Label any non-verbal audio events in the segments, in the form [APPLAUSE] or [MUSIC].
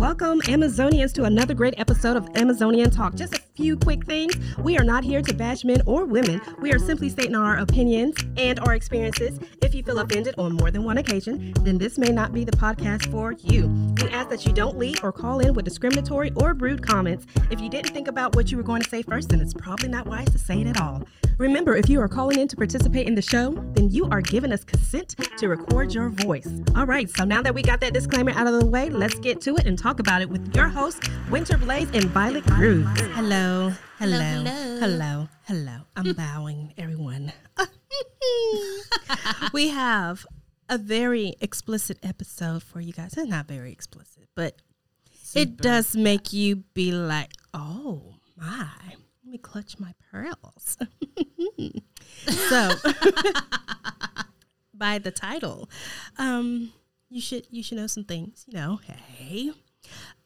Welcome, Amazonians, to another great episode of Amazonian Talk. Just a few quick things. We are not here to bash men or women. We are simply stating our opinions and our experiences. If you feel offended on more than one occasion, then this may not be the podcast for you. We ask that you don't leave or call in with discriminatory or rude comments. If you didn't think about what you were going to say first, then it's probably not wise to say it at all. Remember, if you are calling in to participate in the show, then you are giving us consent to record your voice. All right, so now that we got that disclaimer out of the way, let's get to it and talk about it with your hosts, Winter Blaze and Violet Cruz. Hello, hello, hello, hello, hello. I'm [LAUGHS] bowing, everyone. [LAUGHS] we have a very explicit episode for you guys. It's not very explicit, but it does make you be like, oh my, let me clutch my pearls. [LAUGHS] so, by the title, um, you should you should know some things. You know, hey.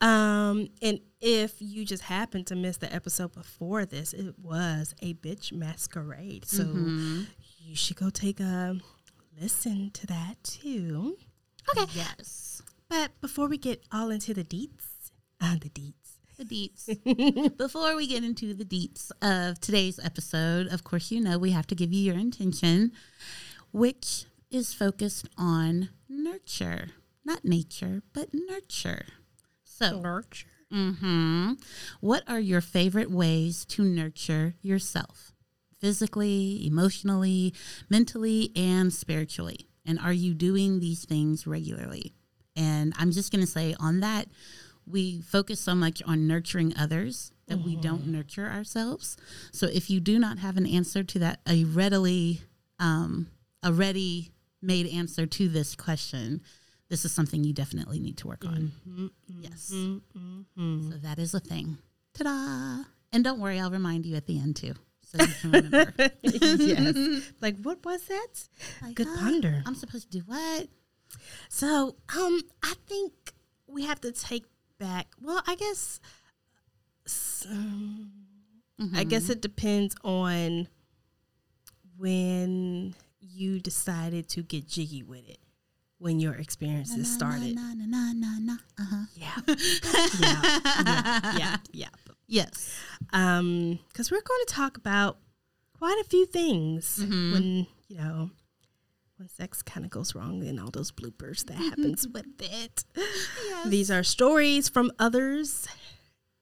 Um, and if you just happened to miss the episode before this, it was a bitch masquerade. So you should go take a listen to that too. Okay. Yes. But before we get all into the deets, uh, the deets. The deets. [LAUGHS] Before we get into the deets of today's episode, of course, you know we have to give you your intention, which is focused on nurture. Not nature, but nurture. So, Nurture. hmm what are your favorite ways to nurture yourself? Physically, emotionally, mentally, and spiritually. And are you doing these things regularly? And I'm just going to say on that, we focus so much on nurturing others that we don't nurture ourselves. So if you do not have an answer to that, a readily, um, a ready made answer to this question, this is something you definitely need to work on. Yes. Mm-hmm. So that is a thing. Ta da! And don't worry, I'll remind you at the end too. So you can remember. [LAUGHS] yes. Like, what was that? Like, Good ah, ponder. I'm supposed to do what? So, um, I think we have to take back. Well, I guess. I guess it depends on when you decided to get jiggy with it. When your experiences started. Na, na, na, na, na. Uh-huh. Yeah. [LAUGHS] yeah. Yeah. Yeah. Yes. Um, because we're going to talk about quite a few things when you know when sex kind of goes wrong and all those bloopers that happens with it. These are stories from others,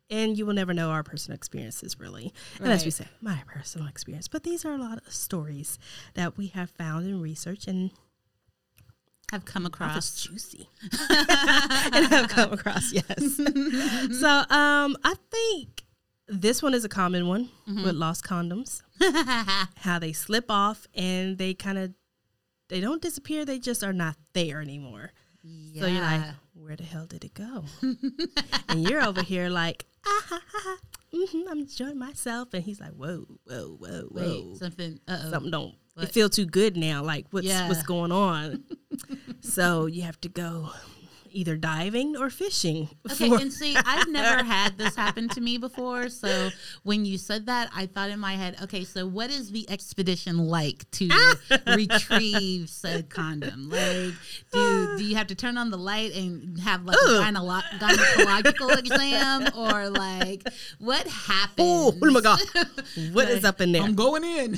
and you will never know our personal experiences really. And as we Right. say, my personal experience, but these are a lot of stories that we have found in research and Have come across. juicy [LAUGHS] [LAUGHS] and have come across. Yes. [LAUGHS] so um, I think this one is a common one with lost condoms. How they slip off and they kind of they don't disappear. They just are not there anymore. So you're like, where the hell did it go? and you're over here like, ah, ha, ha, ha. hmm I'm enjoying myself, and he's like, whoa, whoa, whoa, whoa Wait, something. Uh-oh. something don't What? it feel too good now like what's Yeah. what's going on [LAUGHS] so you have to go either diving or fishing Okay, for- and see, I've never [LAUGHS] had this happen to me before. So when you said that, I thought in my head, okay, so what is the expedition like to [LAUGHS] retrieve said condom? Like, do do you have to turn on the light and have like a gynelo- gynecological exam, or like what oh happens? oh, oh my god [LAUGHS] what is up in there I'm going in.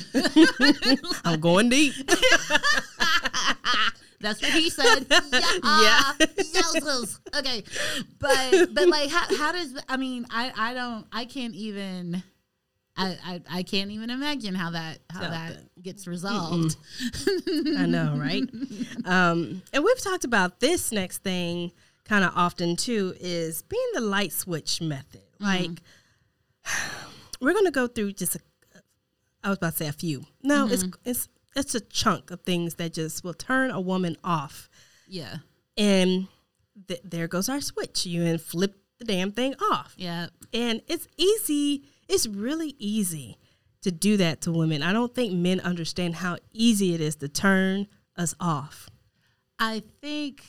i'm going deep That's what he said. [LAUGHS] Yeah. Yowzers. Okay. But but like how how does I mean I I don't I can't even I, I, I can't even imagine how that how that gets resolved. i know right [LAUGHS] um and we've talked about this next thing kind of often too is being the light switch method like [SIGHS] we're gonna go through just a i was about to say a few no it's it's it's a chunk of things that just will turn a woman off Yeah. and th- there goes our switch. You and flip the damn thing off, Yeah. and it's easy. It's really easy to do that to women. I don't think men understand how easy it is to turn us off. I think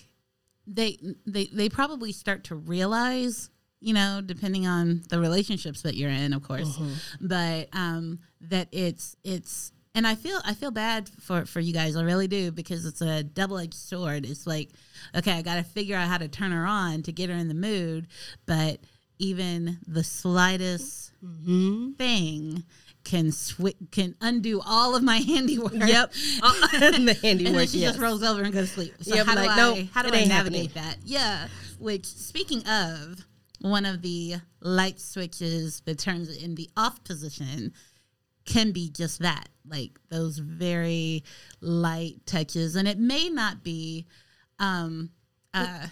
they they they probably start to realize, you know, depending on the relationships that you're in, of course, but um, that it's it's and I feel I feel bad for for you guys. I really do because it's a double edged sword. It's like, okay, I got to figure out how to turn her on to get her in the mood, but even the slightest Mm-hmm. thing can swi- can undo all of my [LAUGHS] handiwork. Yep. [LAUGHS] The And then she yes. just rolls over and goes to sleep. So Yep, how do like, I nope, how do I navigate that? Yeah. Which speaking of, one of the light switches that turns it in the off position can be just that. Like those very light touches. And it may not be um uh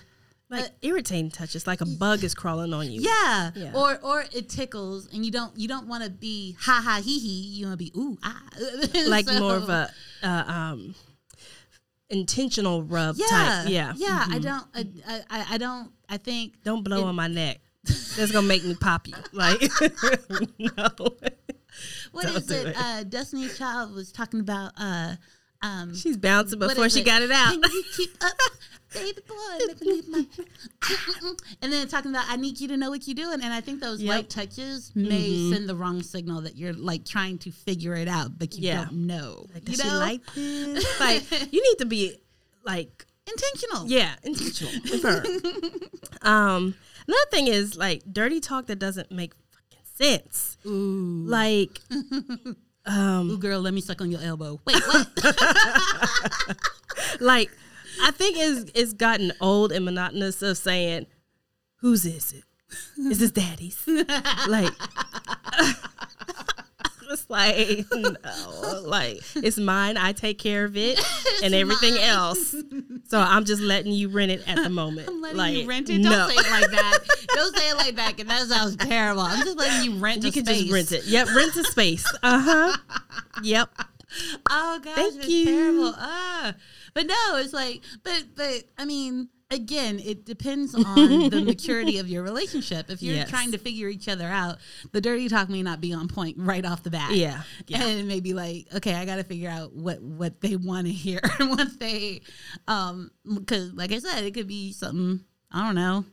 like irritating touches, like a bug is crawling on you. yeah. Yeah. Or or it tickles and you don't you don't want to be ha ha hee hee. You want to be ooh ah. [LAUGHS] like So- more of a uh, um intentional rub yeah type. Yeah. Mm-hmm. yeah. I don't I, I I don't I think Don't blow on my neck. [LAUGHS] That's gonna make me pop you. Like [LAUGHS] no. What Don't is it? it. Uh, Destiny's Child was talking about. Uh, um, She's bouncing before she it? got it out. Can you keep [LAUGHS] up, baby boy? Let me leave my. [LAUGHS] and then talking about, I need you to know what you're doing, and I think those Yep. Mm-hmm. light touches may send the wrong signal that you're like trying to figure it out, but you Yeah. don't know. Like, you know, like this? [LAUGHS] Like you need to be like intentional. yeah, intentional with her. um another thing is like dirty talk that doesn't make sense. Ooh. Like [LAUGHS] um Ooh, girl, let me suck on your elbow. Wait, what? [LAUGHS] like I think it's it's gotten old and monotonous of saying, "Whose is it? Is this daddy's?" [LAUGHS] like, it's like [LAUGHS] no, like it's mine. I take care of it [LAUGHS] and everything else. So I'm just letting you rent it at the moment. [LAUGHS] I'm letting like, you rent it. Don't no. say it like that. Don't say it like that. Cause that sounds terrible. I'm just letting you rent. You can space. just rent it. Yep, rent a space. Uh huh. Yep. Oh gosh, Thank it's you. terrible. Ah, but no, it's like, but but I mean, again, it depends [LAUGHS] on the maturity of your relationship. If you're Yes. trying to figure each other out, the dirty talk may not be on point right off the bat. Yeah. Yeah. and it may be like, okay, I got to figure out what what they want to hear [LAUGHS] and what they, um, because like I said, it could be something I don't know,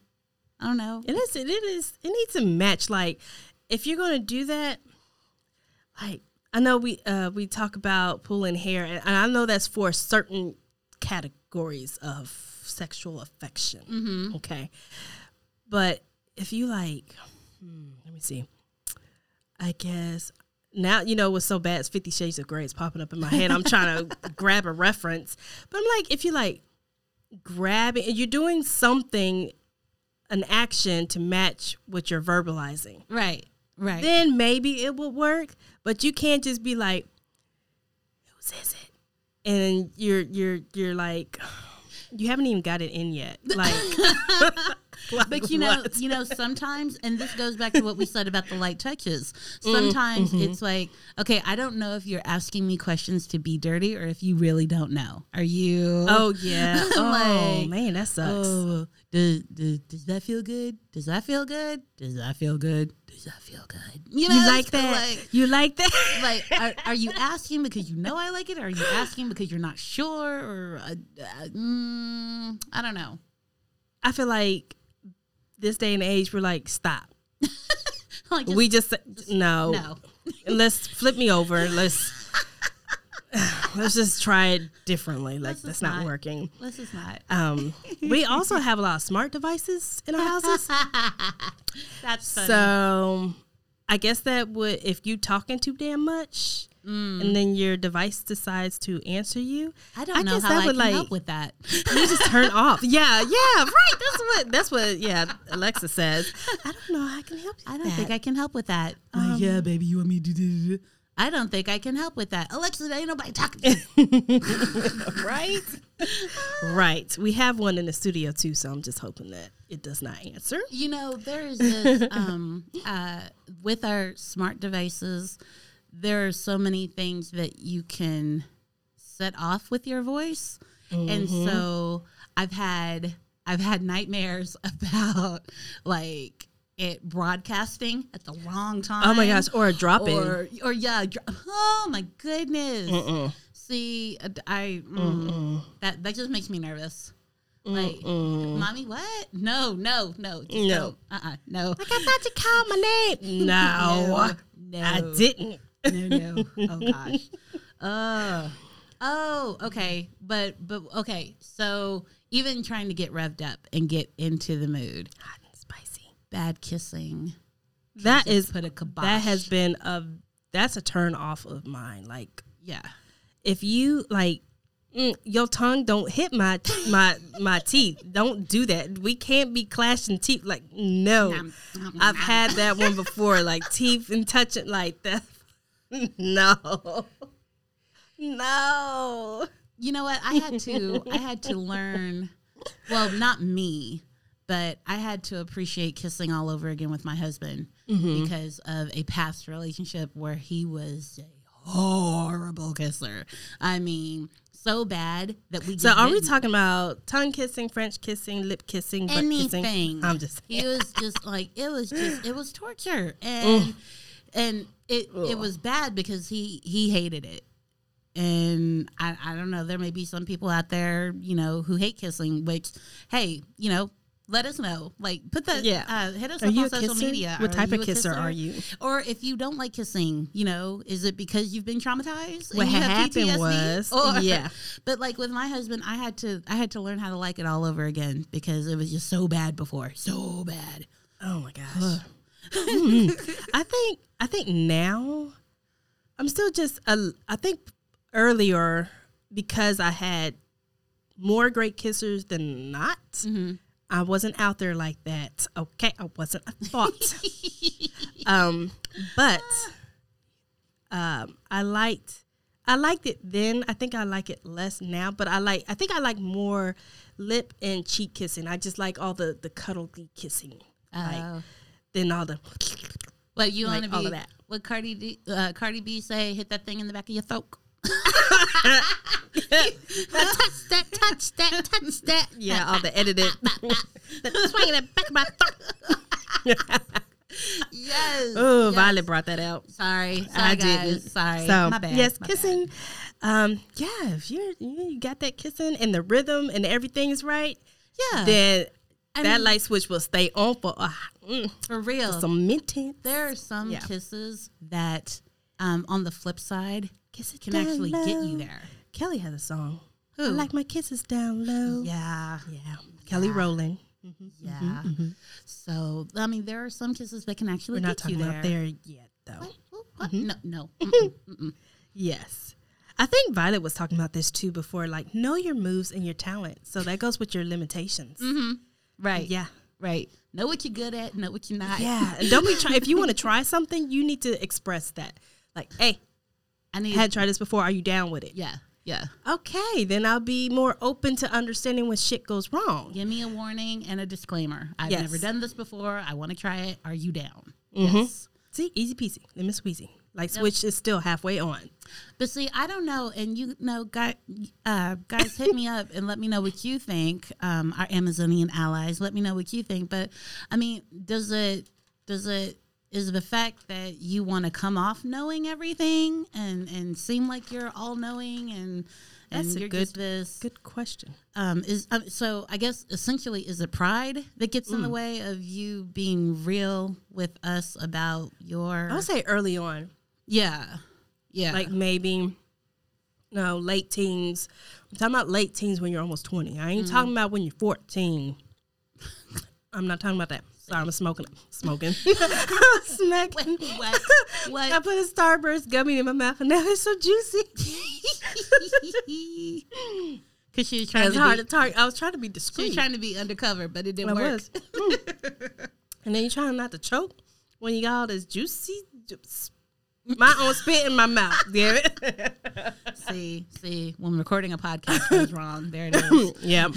I don't know. It is. It is. It needs to match. Like, if you're going to do that, like I know we uh we talk about pulling hair, and I know that's for certain categories of sexual affection. Mm-hmm. Okay, but if you like, hmm, let me see. I guess now you know what's so bad. It's Fifty Shades of Grey. is popping up in my head. I'm trying to [LAUGHS] grab a reference, but I'm like, if you like grabbing, and you're doing something an action to match what you're verbalizing. Right, right. Then maybe it will work, but you can't just be like, "Whose is it?" And you're you're you're like, you haven't even got it in yet. [LAUGHS] Like, [LAUGHS] But you know, what? you know, sometimes, and this goes back to what we said about the light touches. Mm, sometimes mm-hmm. it's like, okay, I don't know if you're asking me questions to be dirty or if you really don't know. Are you? oh yeah, [LAUGHS] oh man, that sucks. oh, does, does does that feel good? Does that feel good? Does that feel good? Does that feel good? You know, you like that? Like, you like that? like are, are you asking because you know I like it? Or are you asking because you're not sure? Or uh, uh, mm, I don't know. I feel like this day and age, we're like, stop. [LAUGHS] Like just- we just, no, no. let's flip me over. Let's [LAUGHS] let's just try it differently. Like Let's that's not, not. working. This is not. Um, [LAUGHS] we also have a lot of smart devices in our houses. [LAUGHS] That's funny. So I guess that would if you talking too damn much and then your device decides to answer you, I don't I know guess how that I would, can like- help with that. you just turn off. Yeah, yeah, right. That's what that's what yeah, Alexa says. I don't know how I can help you. I don't think. I can help with that. Like, yeah, baby, you want me to do? I don't think I can help with that. Alexa, there ain't nobody talking. to you. [LAUGHS] right? [LAUGHS] right. We have one in the studio too, so I'm just hoping that it does not answer. You know, there is this [LAUGHS] um, uh, with our smart devices. There are so many things that you can set off with your voice, and so I've had I've had nightmares about like it broadcasting at the wrong time. Oh my gosh, or a drop in. or or yeah, oh my goodness. See, uh, I mm, that that just makes me nervous. Like, mommy, what? No, no, no, just No. Uh, uh no, I thought you called my name. [LAUGHS] No, no, I didn't. no, no. Oh gosh. Uh, oh, okay. But but okay. So even trying to get revved up and get into the mood, Hot and spicy. Bad kissing. That is put a kibosh. that has been a that's a turn off of mine. Like yeah. if you like mm, your tongue don't hit my my my teeth. Don't do that. We can't be clashing teeth. Like no, Nom, nom, I've nom. had that one before. Like teeth and touching like that. [LAUGHS] No, no. You know what? I had to I had to learn well, not me, but I had to appreciate kissing all over again with my husband Mm-hmm. because of a past relationship where he was a horrible kisser. I mean, so bad that we So are we talking about tongue kissing, French kissing, lip kissing, anything. kissing? I'm just It was just like it was just it was torture and and it it was bad because he he hated it and I, I don't know there may be some people out there you know who hate kissing which hey you know let us know like put the Yeah. uh, hit us Are up on social kisser? media What Are type of a kisser are you? or if you don't like kissing you know is it because you've been traumatized What happened PTSD? was- Or- yeah. [LAUGHS] but like with my husband i had to i had to learn how to like it all over again because it was just so bad before so bad Oh my gosh. Mm. [LAUGHS] I think I think now I'm still just a, I think earlier because I had more great kissers than not. I wasn't out there like that. Okay, I wasn't a thought. [LAUGHS] um, but um, I liked I liked it then. I think I like it less now, but I like I think I like more lip and cheek kissing. I just like all the the cuddly kissing. Like then all the What you Like want to all be? of that. What Cardi D, uh, Cardi B say? Hit that thing in the back of your throat. Touch that, touch that, touch that. yeah, all the edited swing in the back of my throat. yes. Oh, yes. Violet brought that out. Sorry, sorry, I guys. didn't. Sorry, So my bad. yes, my kissing. Um, yeah, if you're you you got that kissing and the rhythm and everything is right. Yeah, then I that mean- light switch will stay on for uh, mm, for real. some minutes. there are some Yeah. kisses that, um, on the flip side, Kiss it can down actually get you there. Kelly has a song. I like my kisses down low. Yeah, Yeah, Kelly Rowland. Mm-hmm. Mm-hmm. yeah. Mm-hmm. So I mean, there are some kisses that can actually We're not get you talking there. about there yet, though. What? What? No, no. [LAUGHS] Mm-mm, mm-mm. Yes. I think Violet was talking about this too before. Like, know your moves and your talent. So that goes with your limitations. Right. Yeah. Right. Know what you're good at. Know what you're not. Yeah. And don't be try if you want to try something, you need to express that. Like, hey, I need. Had tried this before. Are you down with it? yeah. Yeah. Okay, then I'll be more open to understanding when shit goes wrong. Give me a warning and a disclaimer. I've Yes. never done this before. I want to try it. Are you down? Mm-hmm. Yes. See, easy peasy, Let lemon squeezy. Like switch is still halfway on. But see, I don't know, and you know, guy, uh, guys, hit me [LAUGHS] up and let me know what you think. Um, our Amazonian allies, let me know what you think. But I mean, does it does it is the fact that you want to come off knowing everything and and seem like you're all knowing and and That's a good- this Good question. um, is um, so I guess essentially is it pride that gets Mm. in the way of you being real with us about your I would say early on, yeah yeah like maybe no late teens. I'm talking about late teens when you're almost 20. I ain't talking about when you're 14. [LAUGHS] I'm not talking about that. Sorry, I'm smoking. Smoking. [LAUGHS] Smacking. what what I put a Starburst gummy in my mouth and now it's so juicy. [LAUGHS] Because she was trying It's to hard be, to target. I was trying to be she was trying to be undercover, but it didn't I work. was. Mm. and then you're trying not to choke when you got all this juicy juice. My own spit in my mouth. Damn it. [LAUGHS] see, see, when recording a podcast goes wrong, there it is. yeah. um,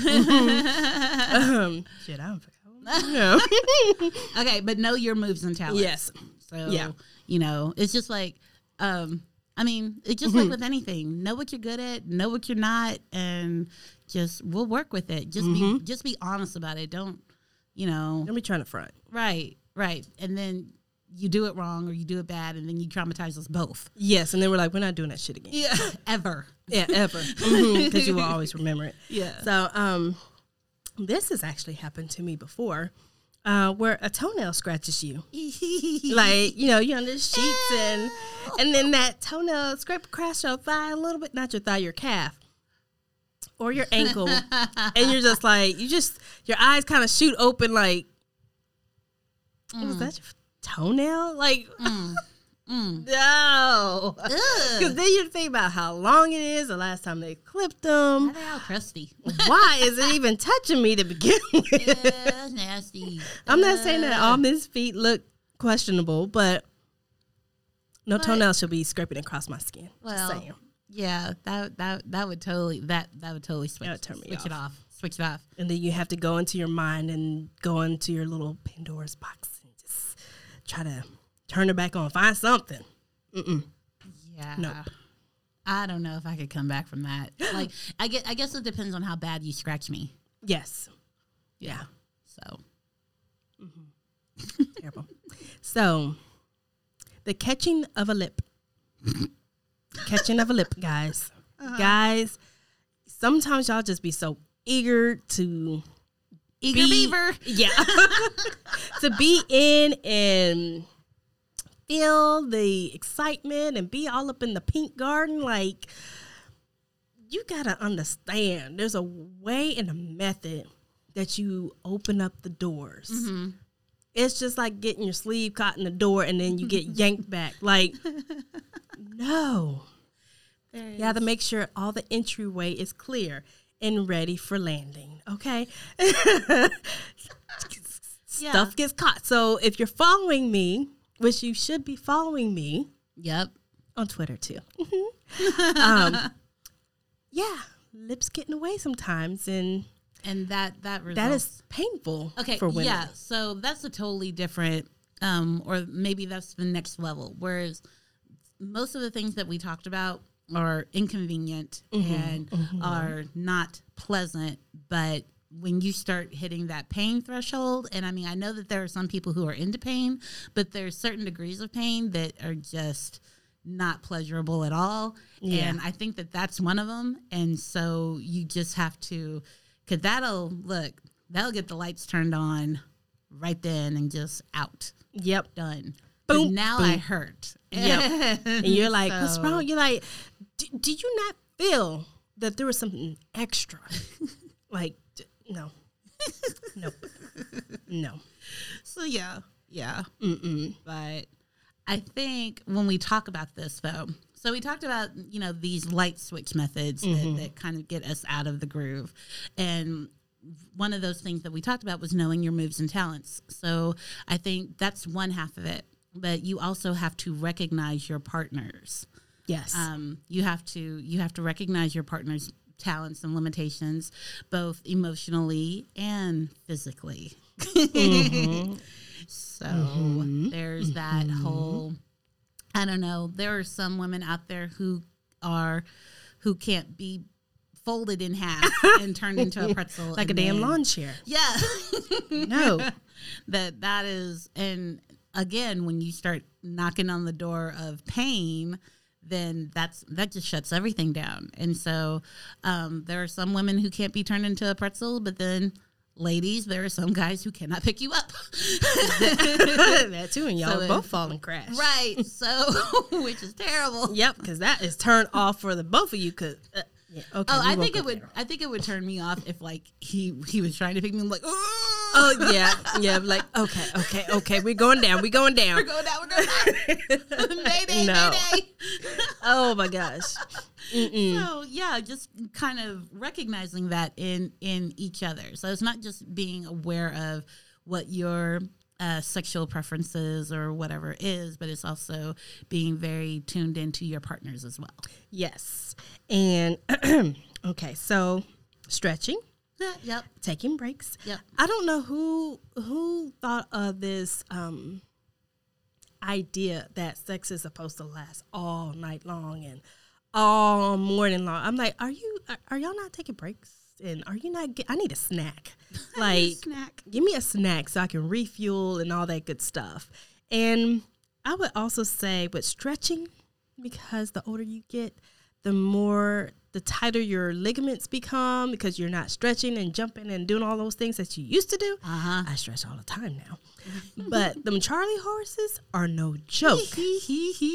shit, I don't forget. Yeah. [LAUGHS] Okay, but know your moves and talents. yes. So Yeah. you know, it's just like um I mean, it's just Mm-hmm. like with anything. Know what you're good at, know what you're not, and just we'll work with it. Just Mm-hmm. be just be honest about it. Don't you know Don't be trying to front. right, right. And then you do it wrong or you do it bad and then you traumatize us both. Yes, and then we're like, we're not doing that shit again. Yeah. [LAUGHS] Ever. Yeah, ever. Because you will always remember it. [LAUGHS] Yeah. So, um, this has actually happened to me before. uh, where a toenail scratches you. [LAUGHS] like you know you're under the sheets and and then that toenail scrape across your thigh a little bit not your thigh your calf or your ankle [LAUGHS] and you're just like you just your eyes kind of shoot open like was that your toenail like Mm. no because [LAUGHS] then you think about how long it is the last time they clipped them They're all crusty. [LAUGHS] why is it even touching me to begin [LAUGHS] with yeah, that's nasty. I'm not saying that all men's feet look questionable, but no But- toenail should be scraping across my skin. Well, Yeah, that that that would totally that that would totally switch would turn me switch it off. off. Switch it off. And then you have to go into your mind and go into your little Pandora's box and just try to turn it back on. Find something. mm Yeah. No. I don't know if I could come back from that. [GASPS] Like I get I guess it depends on how bad you scratch me. Yes. Yeah. So Terrible. So, the catching of a lip. catching of a lip, guys. Guys, sometimes y'all just be so eager to Eager be- beaver. Yeah. [LAUGHS] to be in and feel the excitement and be all up in the pink garden. Like, you got to understand there's a way and a method that you open up the doors. Mm-hmm. It's just like getting your sleeve caught in the door and then you get yanked [LAUGHS] back. Like, no. You have to make sure all the entryway is clear and ready for landing. Okay. [LAUGHS] Stuff gets caught. So if you're following me, which you should be following me Yep. on Twitter too. [LAUGHS] um, yeah, lips getting away sometimes, and And that that results that is painful. Okay, for women. yeah. So that's a totally different, um, or maybe that's the next level. Whereas most of the things that we talked about are inconvenient Mm-hmm, and are not pleasant, but when you start hitting that pain threshold, and I mean, I know that there are some people who are into pain, but there's certain degrees of pain that are just not pleasurable at all. Yeah. And I think that that's one of them. And so you just have to, because that'll look, that'll get the lights turned on right then and just out, Yep. done. Boom, but now I hurt. Yep. And you're like, [LAUGHS] what's wrong? You're like, did you not feel that there was something extra? [LAUGHS] like, no, [LAUGHS] no, no. So yeah, yeah. Mm-mm. But I think when we talk about this, though, so we talked about you know these light switch methods that, that kind of get us out of the groove, and one of those things that we talked about was knowing your moves and talents. So I think that's one half of it. But you also have to recognize your partners Yes. um, you have to you have to recognize your partner's talents and limitations both emotionally and physically. Mm-hmm. [LAUGHS] So mm-hmm. there's that mm-hmm. whole i don't know there are some women out there who are who can't be folded in half and turned into a pretzel [LAUGHS] like a damn then- lawn chair. yeah. [LAUGHS] No. that that is and again when you start knocking on the door of pain then that's that just shuts everything down and so um, there are some women who can't be turned into a pretzel but then ladies there are some guys who cannot pick you up [LAUGHS] that too, and [LAUGHS] y'all So it- both fall and crash. right so [LAUGHS] which is terrible Yep, because that is turned off for the both of you. Cause uh, yeah, okay. oh i think it would there. i think it would turn me off if like he he was trying to pick me up like Oh yeah, yeah. Like okay, okay, okay. [LAUGHS] We're going down. We're going down. we're going down we're going down mayday No. mayday [LAUGHS] oh my gosh. So yeah, just kind of recognizing that in in each other. So it's not just being aware of what your uh, sexual preferences or whatever is, but it's also being very tuned into your partners as well. Yes. And [CLEARS THROAT] okay, so stretching, yep. taking breaks. Yep. I don't know who who thought of this um idea that sex is supposed to last all night long and all morning long. I'm like, are you are, are y'all not taking breaks? And are you not get, I need a snack. [LAUGHS] Like snack. give me a snack so I can refuel and all that good stuff. And I would also say with stretching, because the older you get, the more the tighter your ligaments become because you're not stretching and jumping and doing all those things that you used to do. Uh-huh. I stretch all the time now. [LAUGHS] but them Charlie horses are no joke. [LAUGHS]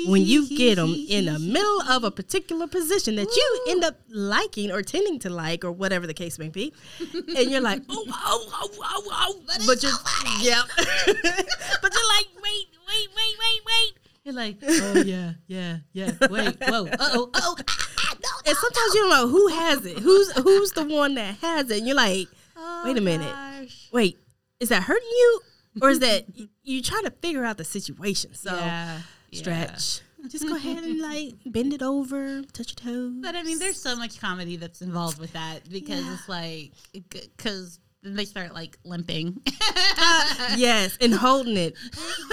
when you get them in the middle of a particular position that you end up liking or tending to like or whatever the case may be, and you're like, [LAUGHS] oh, oh, oh, oh, oh, But but so you're, yeah, but you're like, wait, wait, wait, wait, wait. You're like, oh yeah, yeah, yeah. Wait, whoa, uh oh, oh. And sometimes you don't know who has it, who's who's the one that has it. And you're like, wait a minute, wait, is that hurting you, or is that you trying to figure out the situation? So yeah, stretch. Just go ahead and like bend it over, touch your toes. But I mean, there's so much comedy that's involved with that because Yeah. it's like, because then they start like limping. [LAUGHS] yes, and holding it.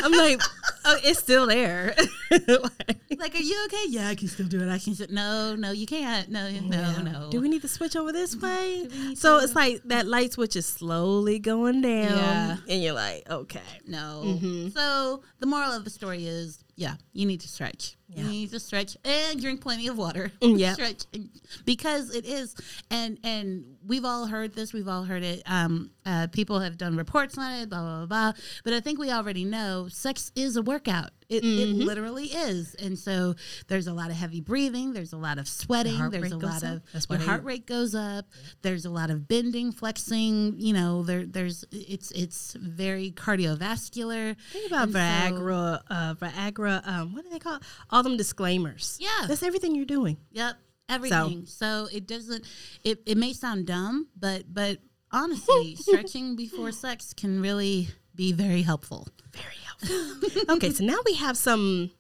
I'm like, oh, it's still there. [LAUGHS] like, are you okay? Yeah, I can still do it. I can. Still, no, no, you can't. No, no, Yeah. no. Do we need to switch over this way? So to? it's like that light switch is slowly going down, Yeah. and you're like, okay. No. Mm-hmm. So the moral of the story is, yeah, you need to stretch. Yeah. You need to stretch and drink plenty of water. Mm, yeah. [LAUGHS] Stretch and- because it is, and and we've all heard this. We've all heard it. Um, uh, people have done reports on it. Blah blah blah. blah. But I think we already know sex is a workout. It, Mm-hmm. it literally is. And so there's a lot of heavy breathing. There's a lot of sweating. There's a lot up. of That's your heart rate goes up. There's a lot of bending, flexing. You know, there there's it's it's very cardiovascular. Think about And so- Viagra, uh, Viagra. Um, what do they call it? all them disclaimers? Yeah. that's everything you're doing. Yep, everything. So, it doesn't. It it may sound dumb, but but honestly, [LAUGHS] stretching before sex can really be very helpful. Very helpful. [LAUGHS] okay, so now we have some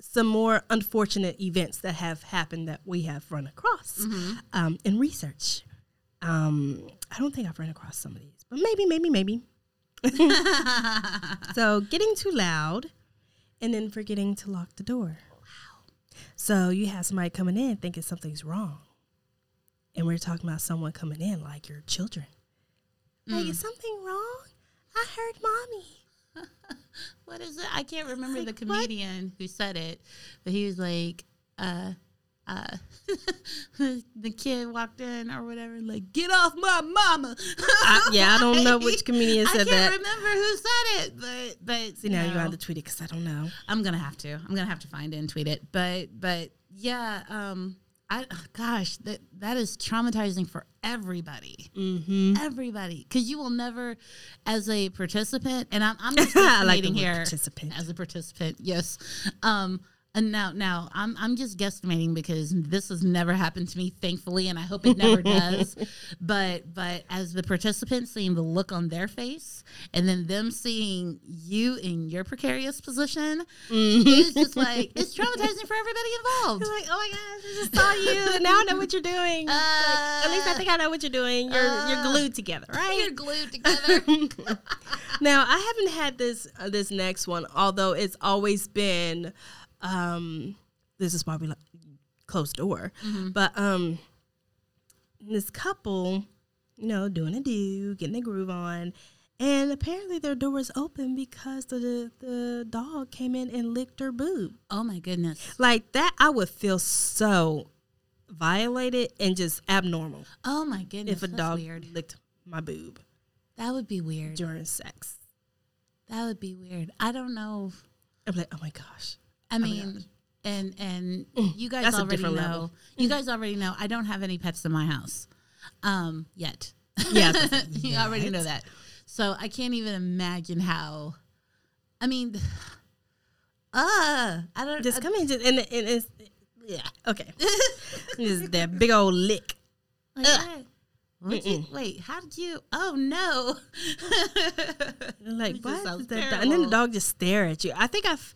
some more unfortunate events that have happened that we have run across um, in research. Um, I don't think I've run across some of these, but maybe, maybe, maybe. [LAUGHS] so getting too loud, and then forgetting to lock the door. So you have somebody coming in thinking something's wrong, and we're talking about someone coming in like your children. Like, is something wrong? I heard mommy. [LAUGHS] What is it? I can't remember the Like, what? comedian who said it, but he was like, uh, uh, [LAUGHS] the kid walked in or whatever, like, get off my mama. I, yeah, I don't know [LAUGHS] which comedian said that. I can't that. remember who said it, but but See, now you you know. have to tweet it because I don't know. I'm gonna have to. I'm gonna have to find it and tweet it. But but yeah, um, I gosh, that that is traumatizing for everybody. Mm-hmm. Everybody, because you will never, as a participant, and I'm I'm [LAUGHS] just like the estimating word here participant. as a participant. Yes, um, and now now I'm I'm just guesstimating because this has never happened to me, thankfully, and I hope it never does. [LAUGHS] But but as the participants seeing the look on their face, and then them seeing you in your precarious position, it's just like it's traumatizing for everybody involved. You're like, oh my gosh, I just saw you. and now I know what you're doing. Like, at least I think I know what you're doing. You're you're Uh, glued together, right? You're glued together. [LAUGHS] now I haven't had this uh, this next one, although it's always been. Um, this is why we like closed door, but um, this couple, you know, doing a do, getting a groove on. And apparently their door was open because the the dog came in and licked her boob. oh my goodness. Like that, I would feel so violated and just abnormal Oh my goodness. if a dog weird. licked my boob That would be weird. during sex. That would be weird. I don't know. I'm like, oh my gosh. I mean, and and you guys Mm, that's a already know. level. You guys already know. I don't have any pets in my house, um, yet. Yeah, [LAUGHS] you already know that. So I can't even imagine how. I mean, [SIGHS] uh, I don't. just come in, just and, and it's yeah, okay. [LAUGHS] just that big old lick. Like, you- wait, how did you? Oh no! [LAUGHS] Like what? sounds that dog? And then the dog just stare at you. I think I've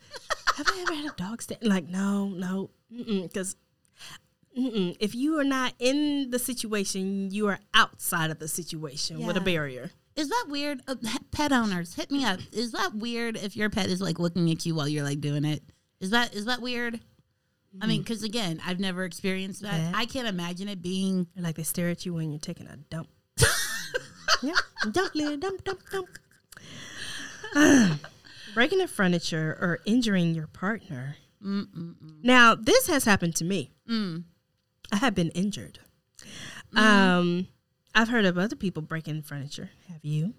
have I ever had a dog stare? Like no, no, because. If you are not in the situation, you are outside of the situation with a barrier. Is that weird? Uh, pet owners, hit me up. Is that weird if your pet is like looking at you while you're like doing it? Is that is that weird? I mean, because again, I've never experienced that. I can't imagine it being. Like they stare at you when you're taking a dump. [LAUGHS] yeah, dump, little dump, dump, dump. [SIGHS] Breaking the furniture or injuring your partner. Now, this has happened to me. Mm, I have been injured. Um, I've heard of other people breaking furniture. Have you?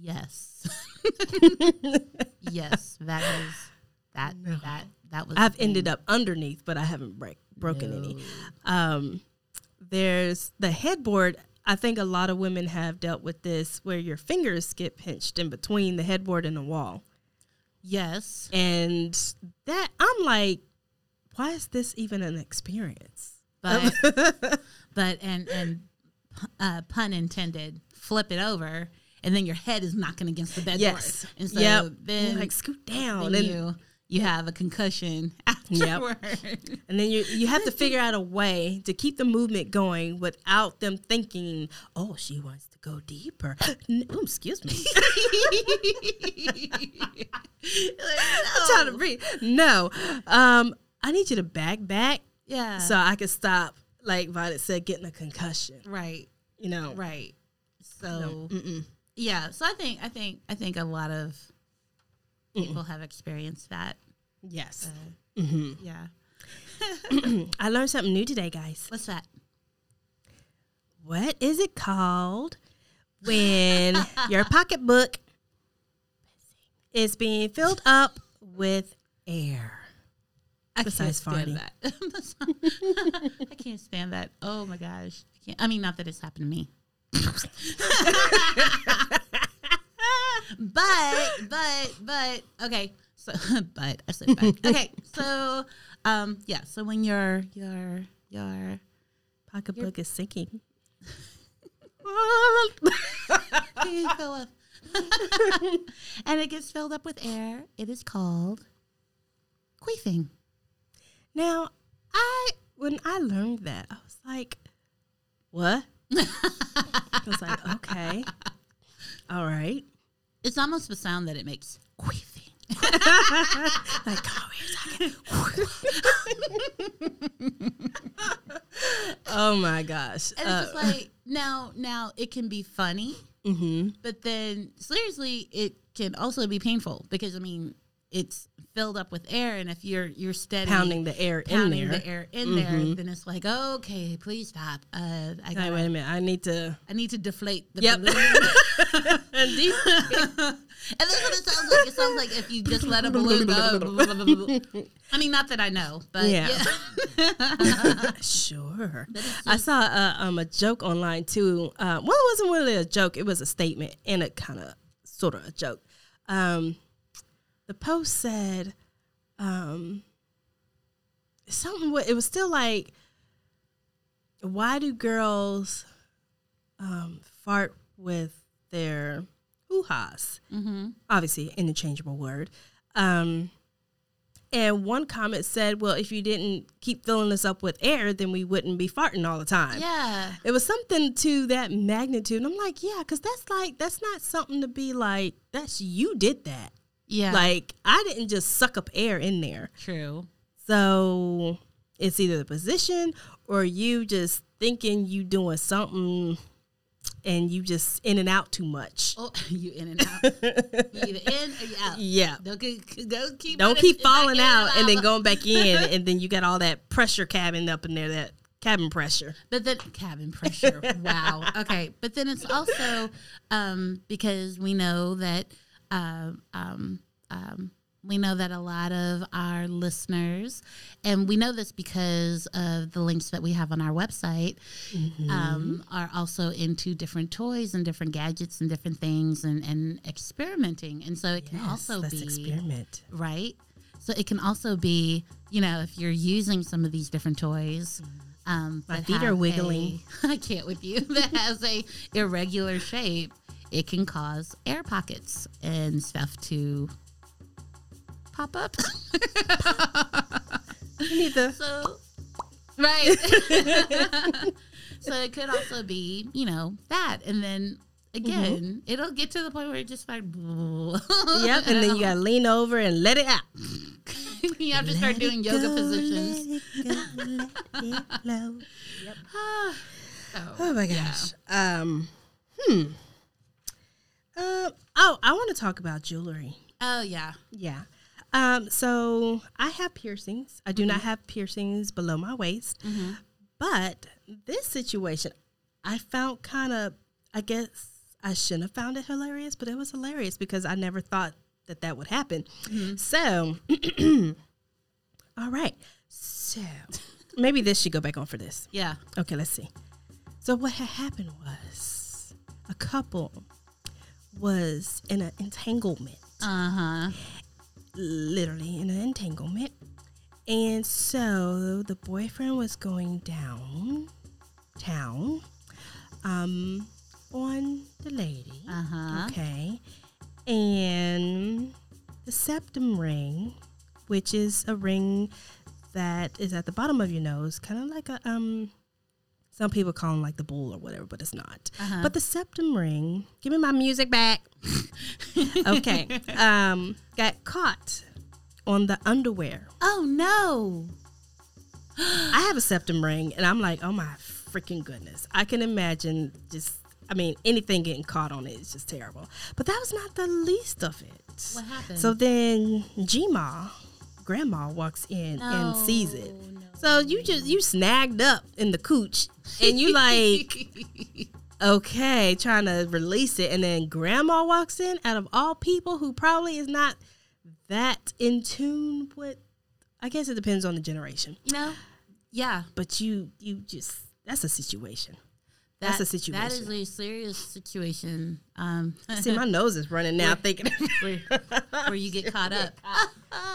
Yes. [LAUGHS] [LAUGHS] yes, that is that that that was. I've ended up underneath, but I haven't break broken any. Um, there's the headboard. I think a lot of women have dealt with this, where your fingers get pinched in between the headboard and the wall, Yes, and that I'm like, why is this even an experience? but [LAUGHS] but and and uh, pun intended, flip it over, and then your head is knocking against the bedboard. Yes. and so yep. then like scoot down, and you you have a concussion [LAUGHS] afterward. And then you you have to figure out a way to keep the movement going without them thinking, "Oh, she wants to go deeper." [GASPS] Excuse me. [LAUGHS] I'm trying to breathe. No, um, I need you to back back yeah. so I can stop. Like Violet said, getting a concussion. right. You know, Right. So No, yeah. So I think I think I think a lot of people have experienced that. Yes, Uh, hmm yeah. [COUGHS] I learned something new today, guys. What's that? What is it called when [LAUGHS] your pocketbook is being filled up with air? I Besides can't stand that. [LAUGHS] [LAUGHS] I can't stand that. Oh my gosh. I, can't, I mean, not that it's happened to me. but, but, but, okay. So, [LAUGHS] but I said but. [LAUGHS] Okay. So, um, yeah. So when your your your Pocketbook is sinking. [LAUGHS] and it gets filled up with air, it is called queefing. Now, I when I learned that, I was like, "What?" I was like, "Okay, all right." It's almost the sound that it makes. Queefing. Like, a second. oh my gosh! And it's just like now, now it can be funny, mm-hmm. but then seriously, it can also be painful because I mean, it's filled up with air, and if you're you're steady pounding the air in pounding there. the air in there, then it's like, okay, please stop. Uh, I gotta, wait a minute, I need to. I need to deflate the Yep. balloon. [LAUGHS] And [LAUGHS] and that's what it sounds like. It sounds like if you just let a balloon go. [LAUGHS] I mean, not that I know, but Yeah. yeah. Sure. I saw uh, um, a joke online too. Uh, well, it wasn't really a joke. It was a statement and it kind of sort of a joke. Um, the post said um, something. It was still like, why do girls um, fart with their hoo-has? hmm Obviously, interchangeable word. Um, and one comment said, "Well, if you didn't keep filling us up with air, then we wouldn't be farting all the time." Yeah. It was something to that magnitude. And I'm like, yeah, because that's like that's not something to be like. That's you did that. Yeah. Like I didn't just suck up air in there. true. So it's either the position or you just thinking you doing something and you just in and out too much. Oh, [LAUGHS] you in and out. [LAUGHS] you either in or you out. Yeah. Don't keep, don't keep, Don't keep falling in out and then going back [LAUGHS] in, and then you got all that pressure cabin up in there, that cabin pressure. But then cabin pressure. wow. Okay. But then it's also um, because we know that um, um, um, we know that a lot of our listeners, and we know this because of the links that we have on our website, um, are also into different toys and different gadgets and different things and, and experimenting. And so it can also let's be experiment. right? So it can also be, you know, if you're using some of these different toys. Um, My feet are wiggling. [LAUGHS] I can't with you. That has a irregular shape. It can cause air pockets and stuff to pop up. [LAUGHS] You need the so, right. [LAUGHS] so it could also be, you know, that, and then again, it'll get to the point where it just like, yep, and [LAUGHS] then you gotta lean over and let it out. you have to start doing yoga positions. Oh my gosh. Um, hmm. Uh, oh, I want to talk about jewelry. Oh yeah. Yeah. Um, so I have piercings. I do not have piercings below my waist. But this situation, I found kind of, I guess I shouldn't have found it hilarious, but it was hilarious because I never thought that that would happen. So, [CLEARS THROAT] all right. So, maybe this should go back on for this. Yeah. Okay, let's see. So what had happened was a couple was in an entanglement, Uh huh. literally in an entanglement. And so the boyfriend was going down town um on the lady. Uh huh. Okay. And the septum ring, which is a ring that is at the bottom of your nose, kind of like a um some people call them like the bull or whatever, but it's not. Uh-huh. But the septum ring, give me my music back. [LAUGHS] okay. Um got caught on the underwear. Oh no. I have a septum ring and I'm like, "Oh my freaking goodness." I can imagine just I mean, anything getting caught on it is just terrible. But that was not the least of it. What happened? So then Gma, grandma walks in and sees it. So you just you snagged up in the cooch and you like [LAUGHS] okay, trying to release it and then grandma walks in out of all people who probably is not that in tune with I guess it depends on the generation. No. Yeah. But you you just that's a situation. That's a situation. That is a serious situation. Um, See, my [LAUGHS] nose is running now thinking where, where you get caught up. [LAUGHS]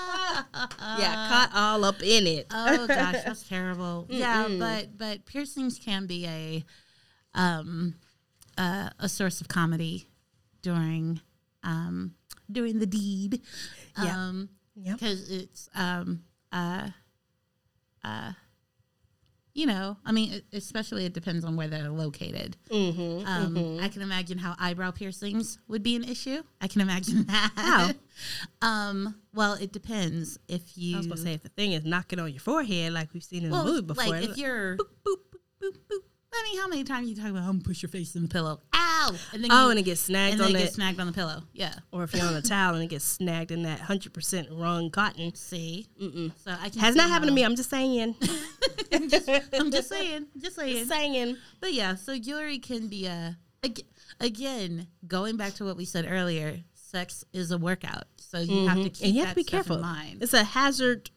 yeah, caught all up in it. [LAUGHS] Oh gosh, that's terrible. [LAUGHS] Yeah, but but piercings can be a um uh, a source of comedy during um during the deed. Yeah. Um Yep. because it's um uh uh you know, I mean, especially it depends on where they're located. Mm-hmm. Um, I can imagine how eyebrow piercings would be an issue. I can imagine [LAUGHS] that. How? um, well, it depends if you. I was gonna say if the thing is knocking on your forehead like we've seen in well, the movie before. like if you're. Boop, boop, boop, boop. I mean, how many times you talk about, I'm gonna push your face in the pillow? Ow! And then oh, you, and it gets snagged and then on it gets snagged on the pillow. Yeah. or if you're on a towel and it gets snagged in that hundred percent wrong cotton. See. Mm-mm. So I can Has not happened to me. I'm just saying. [LAUGHS] I'm just, I'm just saying. Just saying. saying. But yeah, so jewelry can be a again going back to what we said earlier. Sex is a workout, so you have to keep Mm-hmm. and you have that to be stuff careful. in mind. It's a hazard,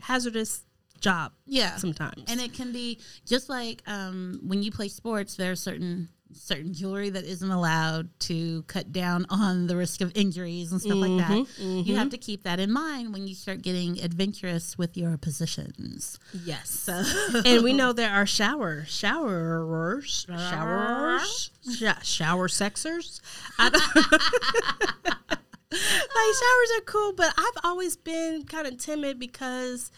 hazardous job yeah, sometimes. and it can be just like um, when you play sports. There's certain certain jewelry that isn't allowed to cut down on the risk of injuries and stuff like that. Mm-hmm, You have to keep that in mind when you start getting adventurous with your positions. yes, [LAUGHS] and we know there are shower showerers, showerers, Sho- shower sexers. [LAUGHS] Like showers are cool, but I've always been kind of timid because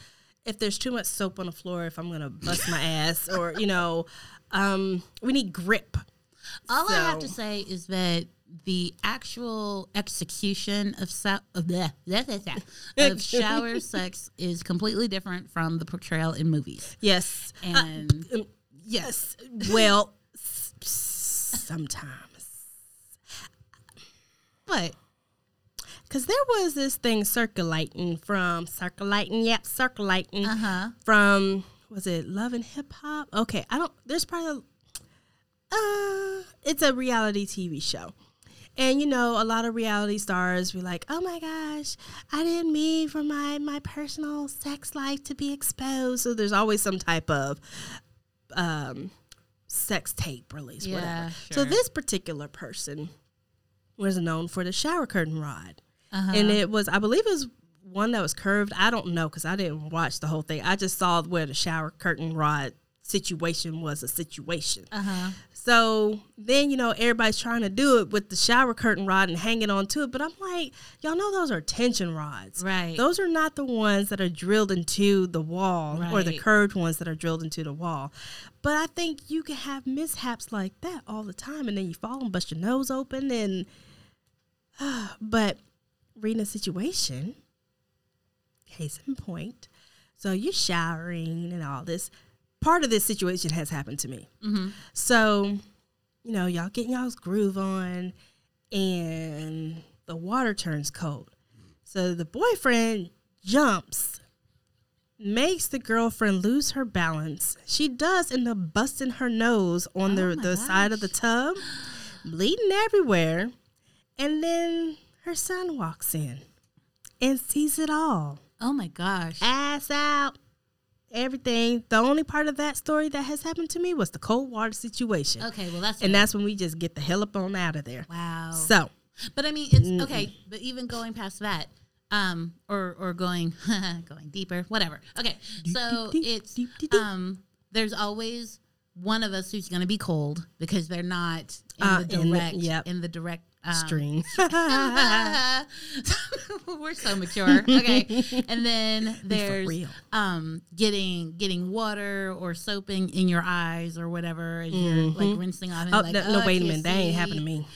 if there's too much soap on the floor, if I'm gonna bust my ass, or you know, um, we need grip. All I have to say is that the actual execution of so- of, bleh, bleh, bleh, of shower sex is completely different from the portrayal in movies. Yes, And Um, yes. Well, sometimes. but Because there was this thing circulating from, circulating, yep, circulating uh huh. from, was it Love and Hip Hop? Okay, I don't, there's probably, uh, it's a reality TV show. And you know, a lot of reality stars be like, "Oh my gosh, I didn't mean for my my personal sex life to be exposed." So there's always some type of um, sex tape release, Yeah, whatever. So this particular person was known for the shower curtain rod, Uh-huh. and it was, I believe, it was one that was curved. I don't know because I didn't watch the whole thing. I just saw where the shower curtain rod situation was a situation. Uh huh. So then, you know, everybody's trying to do it with the shower curtain rod and hanging on to it. But I'm like, y'all know those are tension rods. Right. Those are not the ones that are drilled into the wall or the curved ones that are drilled into the wall. But I think you can have mishaps like that all the time and then you fall and bust your nose open and [SIGHS] but reading a situation, case in point. So you're showering and all this. Part of this situation has happened to me. Mm-hmm. So, you know, y'all getting y'all's groove on and the water turns cold. So the boyfriend jumps, makes the girlfriend lose her balance. She does end up busting her nose on Oh the, the side of the tub, bleeding everywhere. And then her son walks in and sees it all. Oh my gosh. Ass out. Everything. The only part of that story that has happened to me was the cold water situation. Okay, well that's And that's when we just get the hell up on out of there. wow. So, But I mean, it's okay. But even going past that, um, or or going [LAUGHS] going deeper, whatever. Okay, so it's um, there's always one of us who's going to be cold because they're not in Uh, the in the- direct yep. in the direct um, string. [LAUGHS] We're so mature. Okay. And then [LAUGHS] there's real. um getting getting water or soaping in your eyes or whatever as you're like rinsing off. And oh, like, no, oh, no wait a minute. That ain't happened to me.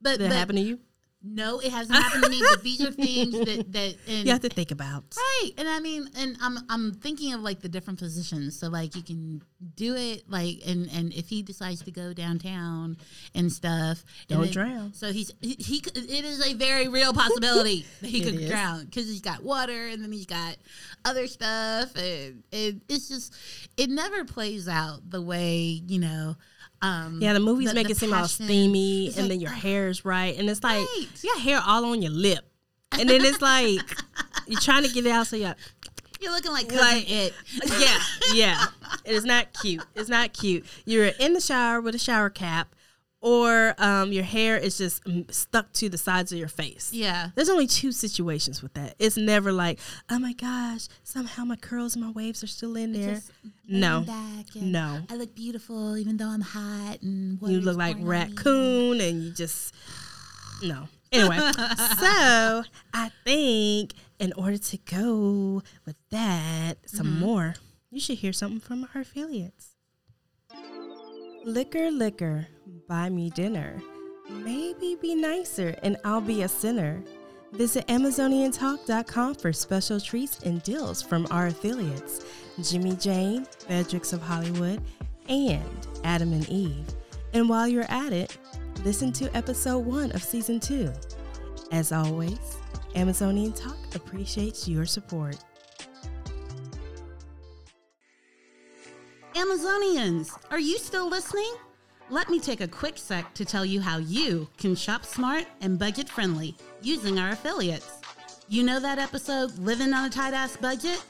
But, that but happen to you? No, it hasn't happened to me. But these are [LAUGHS] things that that and You have to think about. Right. And I mean, and I'm I'm thinking of like the different positions. So like you can do it like and and if he decides to go downtown and stuff, Don't drown. So he's he, he it is a very real possibility [LAUGHS] that he could is. drown because he's got water and then he's got other stuff and, and it's just it never plays out the way you know. Um, Yeah, the movies the- make the it seem all steamy, and like, then your oh, hair's right, and it's like Right. you got hair all on your lip, and then it's like [LAUGHS] you're trying to get it out, so you're You're looking like Like- it. yeah, yeah. It is not cute. It's not cute. You're in the shower with a shower cap, or um, your hair is just mm, stuck to the sides of your face. Yeah. There's only two situations with that. It's never like, oh my gosh, somehow my curls and my waves are still in there. No, no. I look beautiful even though I'm hot and You look like pouring on me. raccoon, and you just no. Anyway, [LAUGHS] so I think in order to go with that some Mm-hmm. more, you should hear something from our affiliates. Liquor, liquor, buy me dinner. Maybe be nicer and I'll be a sinner. Visit AmazonianTalk.com for special treats and deals from our affiliates Jimmy Jane, Frederick's of Hollywood, and Adam and Eve. And while you're at it, listen to episode one of season two. As always, Amazonian Talk appreciates your support. Amazonians, are you still listening? Let me take a quick sec to tell you how you can shop smart and budget friendly using our affiliates. You know that episode, Living on a Tight Ass Budget?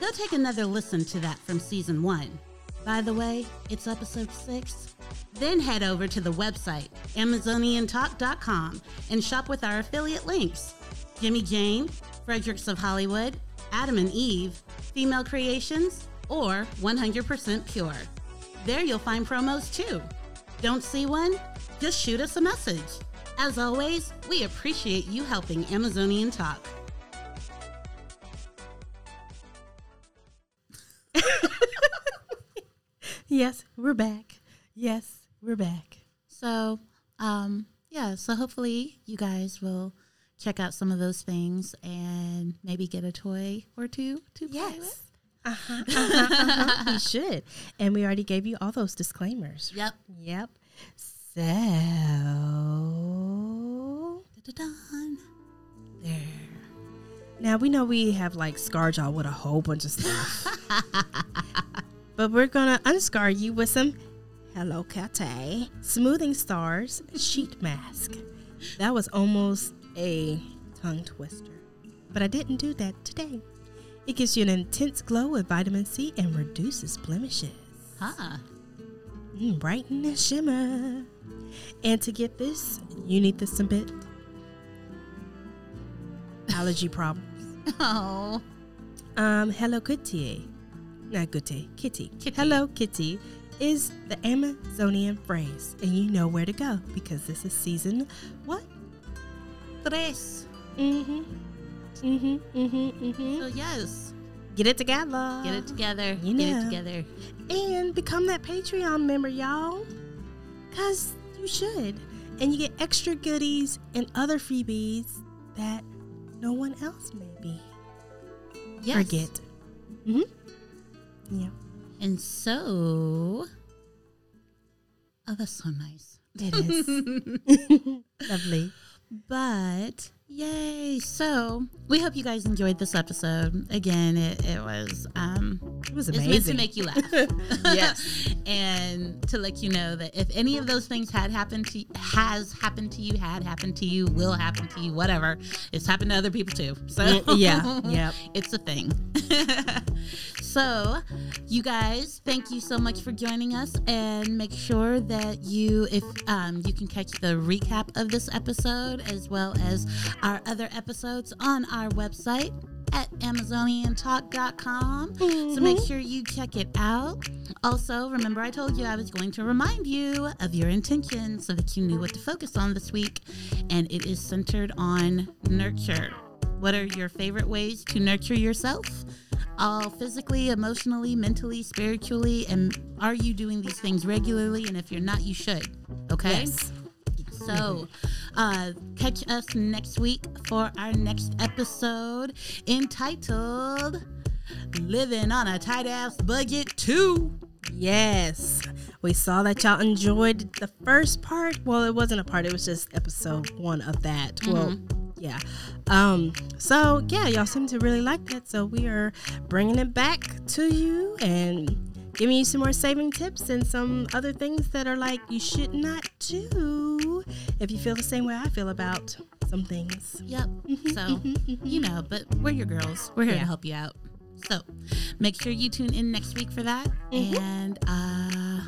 Go take another listen to that from season one. By the way, it's episode six. Then head over to the website, AmazonianTalk.com, and shop with our affiliate links Jimmy Jane, Frederick's of Hollywood, Adam and Eve, Female Creations, or 100% Pure. There you'll find promos too. Don't see one? Just shoot us a message. As always, we appreciate you helping Amazonian Talk. [LAUGHS] Yes, we're back. Yes, we're back. So, um, yeah, so hopefully you guys will check out some of those things and maybe get a toy or two to play with. Uh-huh, uh-huh, uh-huh. [LAUGHS] you should. And we already gave you all those disclaimers. Yep. Yep. So Da-da-dun. There. now we know we have like scarred y'all with a whole bunch of stuff. [LAUGHS] but we're gonna unscar you with some Hello Kitty Smoothing Stars sheet mask. That was almost a tongue twister. But I didn't do that today. It gives you an intense glow with vitamin C and reduces blemishes. Huh. Mm, brighten and shimmer. And to get this, you need this a bit. Allergy [LAUGHS] problems. Oh. Um, Hello Kitty, not Kitty, Kitty. Kitty. Hello Kitty is the Amazonian phrase, and you know where to go because this is season what? Tres. Mm-hmm. Mm-hmm. Mm-hmm. Mm-hmm. So, yes, Get it together. get it together. You Get it know. together. and become that Patreon member, y'all. Cause you should. And you get extra goodies and other freebies that no one else may be Yes. or get. Mm-hmm. Yeah. And so, oh, that's so nice. It is. [LAUGHS] [LAUGHS] Lovely. But yay! So we hope you guys enjoyed this episode. Again, it, it was um, It was amazing. it's meant to make you laugh. [LAUGHS] Yes. [LAUGHS] and to let you know that if any of those things had happened to has happened to you, had happened to you, will happen to you, whatever, it's happened to other people too. [LAUGHS] So yeah, yeah, it's a thing. so, you guys, thank you so much for joining us, and make sure that you, if um, you can catch the recap of this episode as well as our other episodes on our website at amazoniantalk.com. So make mm-hmm. sure you check it out. Also, remember I told you I was going to remind you of your intention so that you knew what to focus on this week, and it is centered on nurture. What are your favorite ways to nurture yourself? All physically, emotionally, mentally, spiritually, and are you doing these things regularly? And if you're not, you should. Okay? Yes. So, uh, catch us next week for our next episode entitled Living on a Tight Ass Budget 2. Yes. We saw that y'all enjoyed the first part. Well, it wasn't a part, it was just episode one of that. Well, yeah. Um, so yeah, y'all seem to really like that. So we are bringing it back to you and giving you some more saving tips and some other things that are like you should not do if you feel the same way I feel about some things. Yep. Mm-hmm, so, mm-hmm, mm-hmm. you know, but we're your girls. We're here Yeah. to help you out. So, make sure you tune in next week for that. And uh,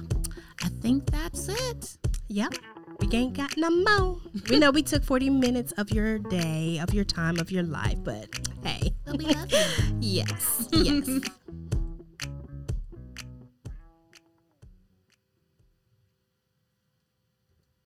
I think that's it. Yep. We ain't got no more. we know we took 40 minutes of your day, of your time, of your life, but hey. But we love you. [LAUGHS] Yes. [LAUGHS] Yes.